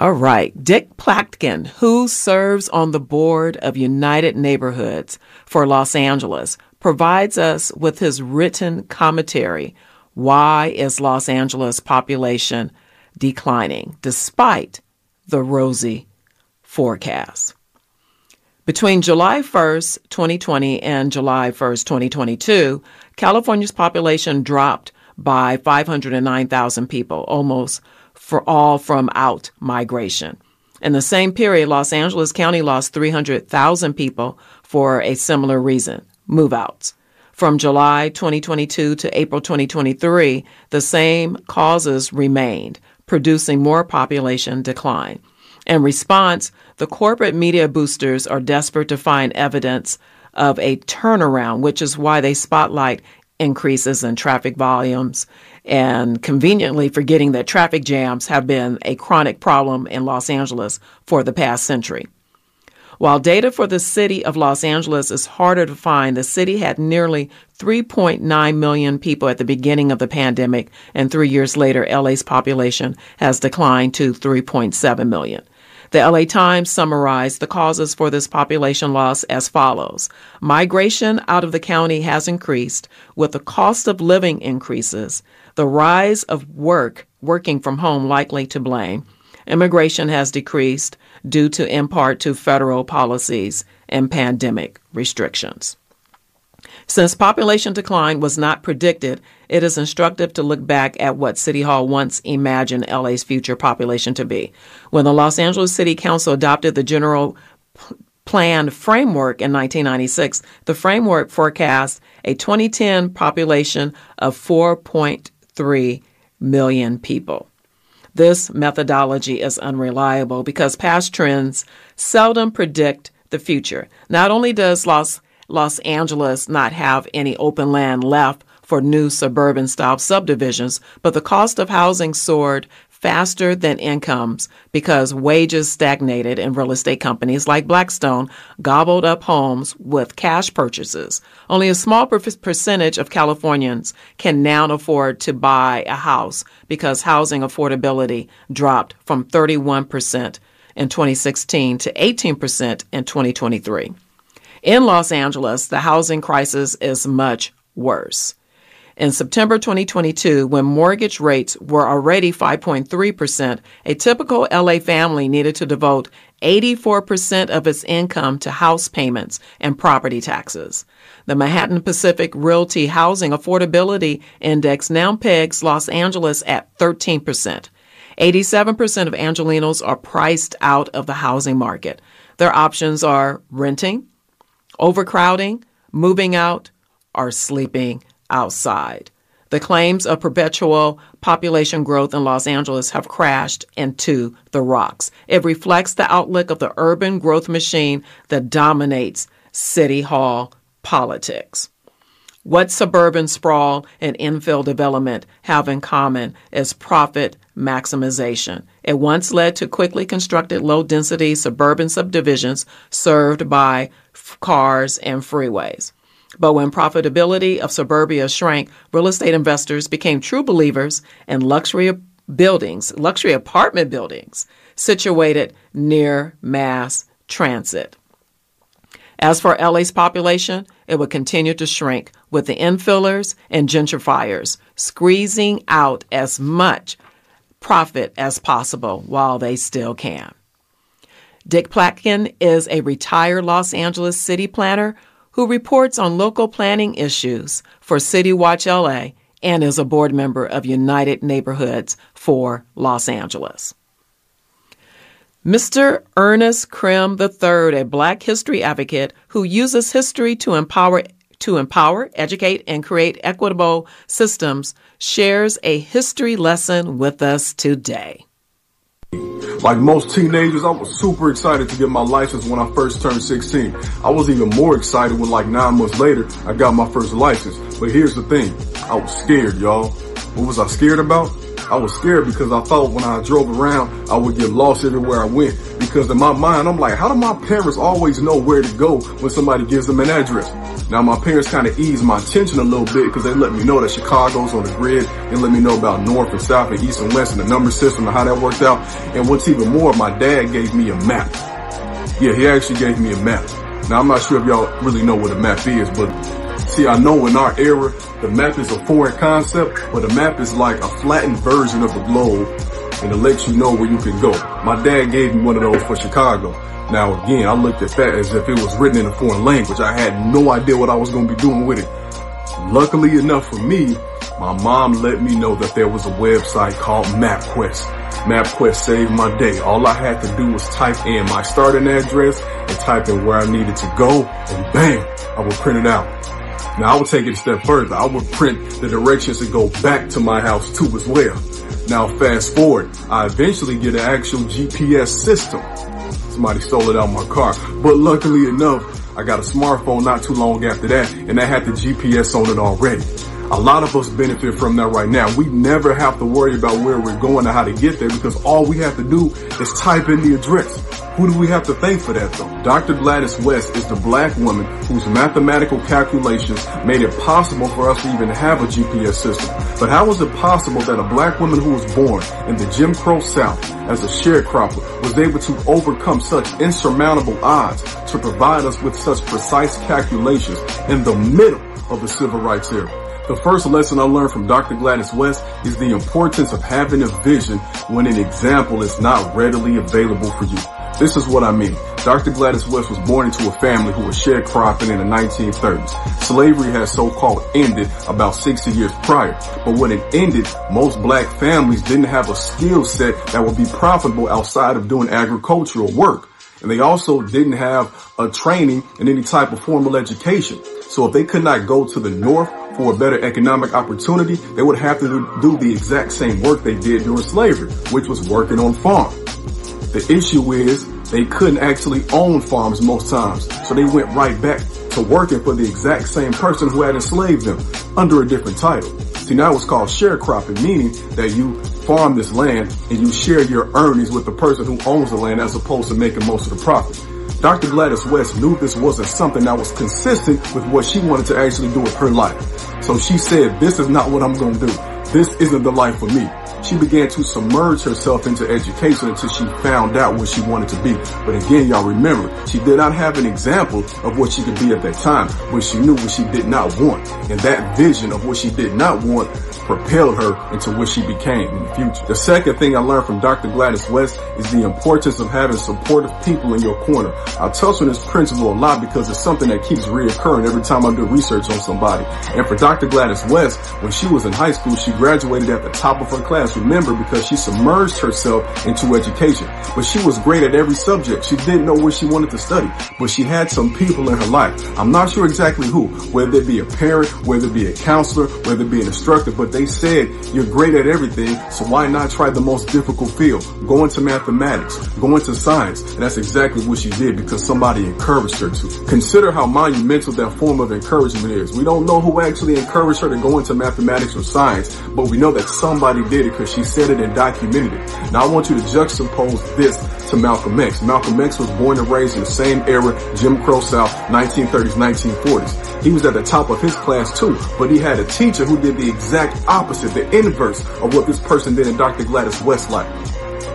All right. Dick Platkin, who serves on the board of United Neighborhoods for Los Angeles, provides us with his written commentary why is Los Angeles population declining despite the rosy forecast? Between July 1st, 2020 and July 1st, 2022, California's population dropped by 509,000 people, almost for all from out migration. In the same period, Los Angeles County lost 300,000 people for a similar reason, move outs. From July 2022 to April 2023, the same causes remained, producing more population decline. In response, the corporate media boosters are desperate to find evidence of a turnaround, which is why they spotlight increases in traffic volumes and conveniently forgetting that traffic jams have been a chronic problem in Los Angeles for the past century. While data for the city of Los Angeles is harder to find, the city had nearly 3.9 million people at the beginning of the pandemic, and three years later, LA's population has declined to 3.7 million. The LA Times summarized the causes for this population loss as follows. Migration out of the county has increased with the cost of living increases, the rise of work, working from home likely to blame. Immigration has decreased, due to in part to federal policies and pandemic restrictions. Since population decline was not predicted, it is instructive to look back at what City Hall once imagined LA's future population to be. When the Los Angeles City Council adopted the general plan framework in 1996, the framework forecast a 2010 population of 4.3 million people. This methodology is unreliable because past trends seldom predict the future. Not only does Los, Los Angeles not have any open land left for new suburban style subdivisions, but the cost of housing soared faster than incomes because wages stagnated and real estate companies like Blackstone gobbled up homes with cash purchases. Only a small percentage of Californians can now afford to buy a house because housing affordability dropped from 31% in 2016 to 18% in 2023. In Los Angeles, the housing crisis is much worse. In September 2022, when mortgage rates were already 5.3%, a typical LA family needed to devote 84% of its income to house payments and property taxes. The Manhattan Pacific Realty Housing Affordability Index now pegs Los Angeles at 13%. 87% of Angelenos are priced out of the housing market. Their options are renting, overcrowding, moving out, or sleeping outside. The claims of perpetual population growth in Los Angeles have crashed into the rocks. It reflects the outlook of the urban growth machine that dominates City Hall politics. What suburban sprawl and infill development have in common is profit maximization. It once led to quickly constructed low density suburban subdivisions served by cars and freeways. But when profitability of suburbia shrank, real estate investors became true believers in luxury buildings, luxury apartment buildings situated near mass transit. As for LA's population, it would continue to shrink with the infillers and gentrifiers squeezing out as much profit as possible while they still can. Dick Platkin is a retired Los Angeles city planner who reports on local planning issues for City Watch LA and is a board member of United Neighborhoods for Los Angeles. Mr. Ernest Crim III, a black history advocate who uses history to empower to empower, educate, and create equitable systems, shares a history lesson with us today. Like most teenagers, I was super excited to get my license when I first turned 16. I was even more excited when like nine months later, I got my first license. But here's the thing, I was scared, y'all. What was I scared about? I was scared because I thought when I drove around, I would get lost everywhere I went. Because in my mind, I'm like, how do my parents always know where to go when somebody gives them an address? Now my parents kind of eased my tension a little bit because they let me know that Chicago's on the grid and let me know about north and south and east and west and the number system and how that worked out. And what's even more, my dad gave me a map. Yeah, he actually gave me a map. Now I'm not sure if y'all really know what a map is, but See, I know in our era, the map is a foreign concept, but the map is like a flattened version of the globe and it lets you know where you can go. My dad gave me one of those for Chicago. Now again, I looked at that as if it was written in a foreign language. I had no idea what I was going to be doing with it. Luckily enough for me, my mom let me know that there was a website called MapQuest. MapQuest saved my day. All I had to do was type in my starting address and type in where I needed to go and bam, I would print it out. Now I would take it a step further. I would print the directions to go back to my house too as well. Now fast forward, I eventually get an actual GPS system. Somebody stole it out of my car. But luckily enough, I got a smartphone not too long after that and that had the GPS on it already. A lot of us benefit from that right now. We never have to worry about where we're going or how to get there because all we have to do is type in the address. Who do we have to thank for that though? Dr. Gladys West is the black woman whose mathematical calculations made it possible for us to even have a GPS system. But how was it possible that a black woman who was born in the Jim Crow South as a sharecropper was able to overcome such insurmountable odds to provide us with such precise calculations in the middle of the civil rights era? The first lesson I learned from Dr. Gladys West is the importance of having a vision when an example is not readily available for you. This is what I mean. Dr. Gladys West was born into a family who was sharecropping in the 1930s. Slavery had so-called ended about 60 years prior. But when it ended, most black families didn't have a skill set that would be profitable outside of doing agricultural work. And they also didn't have a training in any type of formal education. So if they could not go to the north for a better economic opportunity, they would have to do the exact same work they did during slavery, which was working on farms. The issue is they couldn't actually own farms most times, so they went right back to working for the exact same person who had enslaved them under a different title. See, now it's called sharecropping, meaning that you farm this land and you share your earnings with the person who owns the land as opposed to making most of the profit. Dr. Gladys West knew this wasn't something that was consistent with what she wanted to actually do with her life. So she said, this is not what I'm going to do. This isn't the life for me she began to submerge herself into education until she found out what she wanted to be. But again, y'all remember, she did not have an example of what she could be at that time, but she knew what she did not want. And that vision of what she did not want propelled her into what she became in the future. The second thing I learned from Dr. Gladys West is the importance of having supportive people in your corner. I touch on this principle a lot because it's something that keeps reoccurring every time I do research on somebody. And for Dr. Gladys West, when she was in high school, she graduated at the top of her class remember because she submerged herself into education. But she was great at every subject. She didn't know where she wanted to study, but she had some people in her life. I'm not sure exactly who, whether it be a parent, whether it be a counselor, whether it be an instructor, but they said, you're great at everything, so why not try the most difficult field? Go into mathematics, go into science. And that's exactly what she did because somebody encouraged her to. Consider how monumental that form of encouragement is. We don't know who actually encouraged her to go into mathematics or science, but we know that somebody did it because she said it and documented it. Now I want you to juxtapose this to Malcolm X. Malcolm X was born and raised in the same era, Jim Crow South, 1930s, 1940s. He was at the top of his class too, but he had a teacher who did the exact opposite, the inverse of what this person did in Dr. Gladys West's life.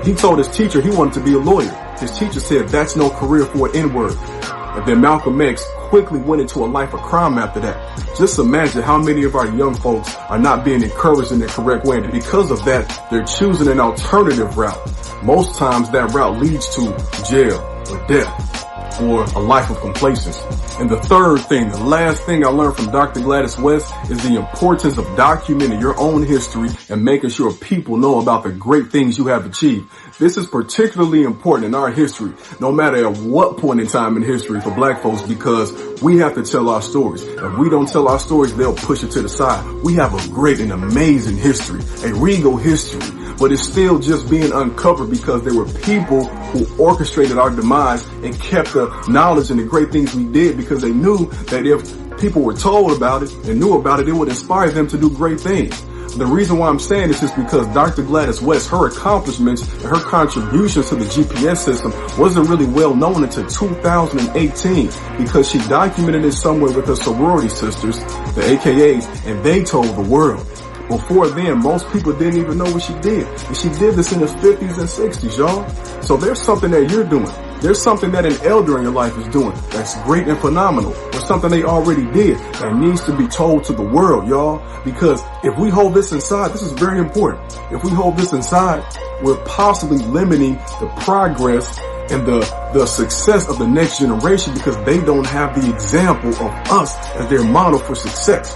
He told his teacher he wanted to be a lawyer. His teacher said that's no career for an N-word. And then Malcolm X quickly went into a life of crime after that. Just imagine how many of our young folks are not being encouraged in the correct way. And because of that, they're choosing an alternative route. Most times that route leads to jail or death or a life of complacency. And the third thing, the last thing I learned from Dr. Gladys West is the importance of documenting your own history and making sure people know about the great things you have achieved. This is particularly important in our history, no matter at what point in time in history for black folks, because we have to tell our stories. If we don't tell our stories, they'll push it to the side. We have a great and amazing history, a regal history, but it's still just being uncovered because there were people who orchestrated our demise and kept the knowledge and the great things we did because they knew that if people were told about it and knew about it, it would inspire them to do great things. The reason why I'm saying this is because Dr. Gladys West, her accomplishments and her contributions to the GPS system wasn't really well known until 2018 because she documented it somewhere with her sorority sisters, the AKAs, and they told the world. Before then, most people didn't even know what she did. And she did this in the 50s and 60s, y'all. So there's something that you're doing. There's something that an elder in your life is doing that's great and phenomenal. or something they already did that needs to be told to the world, y'all. Because if we hold this inside, this is very important. If we hold this inside, we're possibly limiting the progress and the, the success of the next generation because they don't have the example of us as their model for success.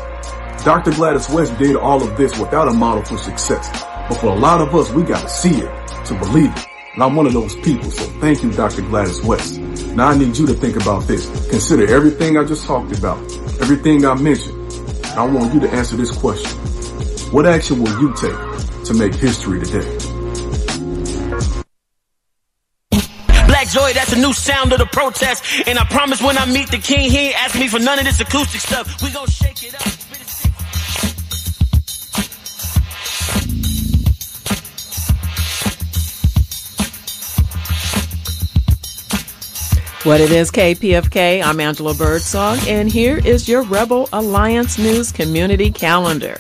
Dr. Gladys West did all of this without a model for success. But for a lot of us, we got to see it to believe it. And I'm one of those people. So thank you, Dr. Gladys West. Now I need you to think about this. Consider everything I just talked about, everything I mentioned. I want you to answer this question. What action will you take to make history today? Black Joy, that's the new sound of the protest. And I promise when I meet the king, he ain't ask me for none of this acoustic stuff. We gon' shake it up. What it is, KPFK. I'm Angela Birdsong, and here is your Rebel Alliance News Community Calendar.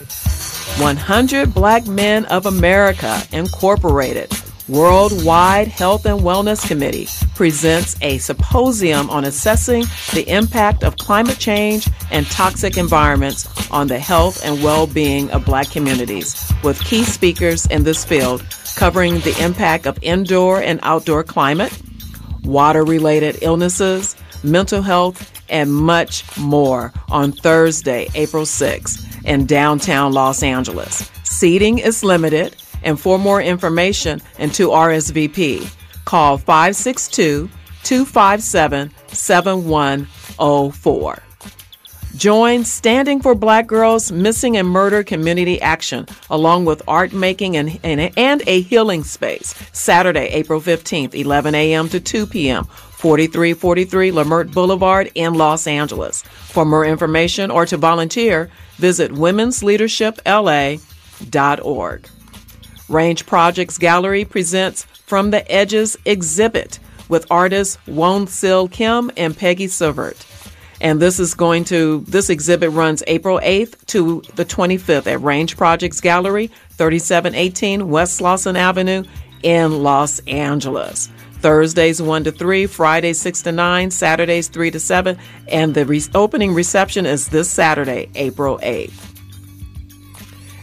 100 Black Men of America Incorporated Worldwide Health and Wellness Committee presents a symposium on assessing the impact of climate change and toxic environments on the health and well being of black communities, with key speakers in this field covering the impact of indoor and outdoor climate water related illnesses, mental health, and much more on Thursday, April 6th in downtown Los Angeles. Seating is limited, and for more information and to RSVP, call 562 257 7104. Join Standing for Black Girls Missing and Murder Community Action, along with art making and, and, and a healing space, Saturday, April 15th, 11 a.m. to 2 p.m. 4343 Leimert Boulevard in Los Angeles. For more information or to volunteer, visit womensleadershipla.org. Range Projects Gallery presents From the Edges exhibit with artists Won Sil Kim and Peggy Silvert. And this is going to, this exhibit runs April 8th to the 25th at Range Projects Gallery, 3718 West Slauson Avenue in Los Angeles. Thursdays 1 to 3, Fridays 6 to 9, Saturdays 3 to 7, and the re- opening reception is this Saturday, April 8th.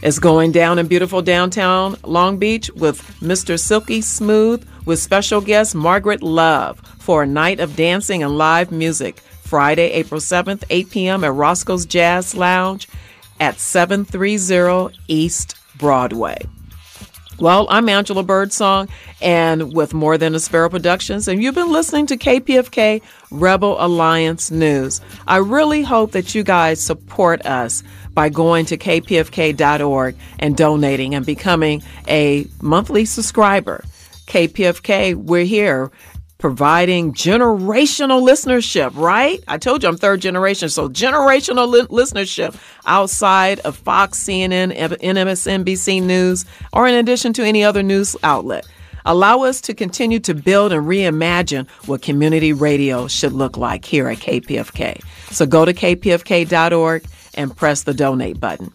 It's going down in beautiful downtown Long Beach with Mr. Silky Smooth with special guest Margaret Love for a night of dancing and live music. Friday, April 7th, 8 p.m. at Roscoe's Jazz Lounge at 730 East Broadway. Well, I'm Angela Birdsong, and with More Than a Sparrow Productions, and you've been listening to KPFK Rebel Alliance News. I really hope that you guys support us by going to kpfk.org and donating and becoming a monthly subscriber. KPFK, we're here providing generational listenership, right? I told you I'm third generation, so generational li- listenership outside of Fox, CNN, MSNBC News, or in addition to any other news outlet. Allow us to continue to build and reimagine what community radio should look like here at KPFK. So go to kpfk.org and press the donate button.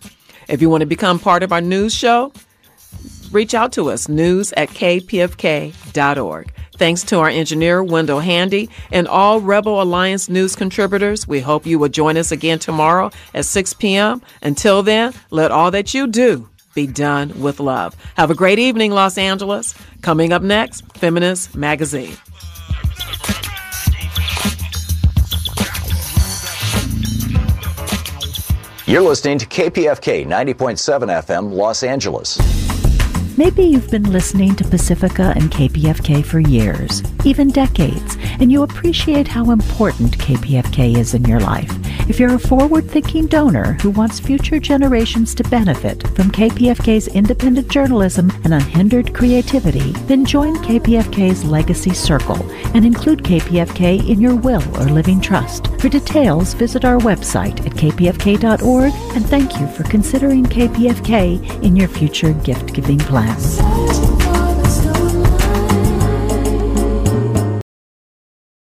If you want to become part of our news show, reach out to us, news at kpfk.org. Thanks to our engineer, Wendell Handy, and all Rebel Alliance news contributors. We hope you will join us again tomorrow at 6 p.m. Until then, let all that you do be done with love. Have a great evening, Los Angeles. Coming up next, Feminist Magazine. You're listening to KPFK 90.7 FM, Los Angeles. Maybe you've been listening to Pacifica and KPFK for years, even decades, and you appreciate how important KPFK is in your life. If you're a forward thinking donor who wants future generations to benefit from KPFK's independent journalism and unhindered creativity, then join KPFK's Legacy Circle and include KPFK in your will or living trust. For details, visit our website at kpfk.org and thank you for considering KPFK in your future gift giving plan time.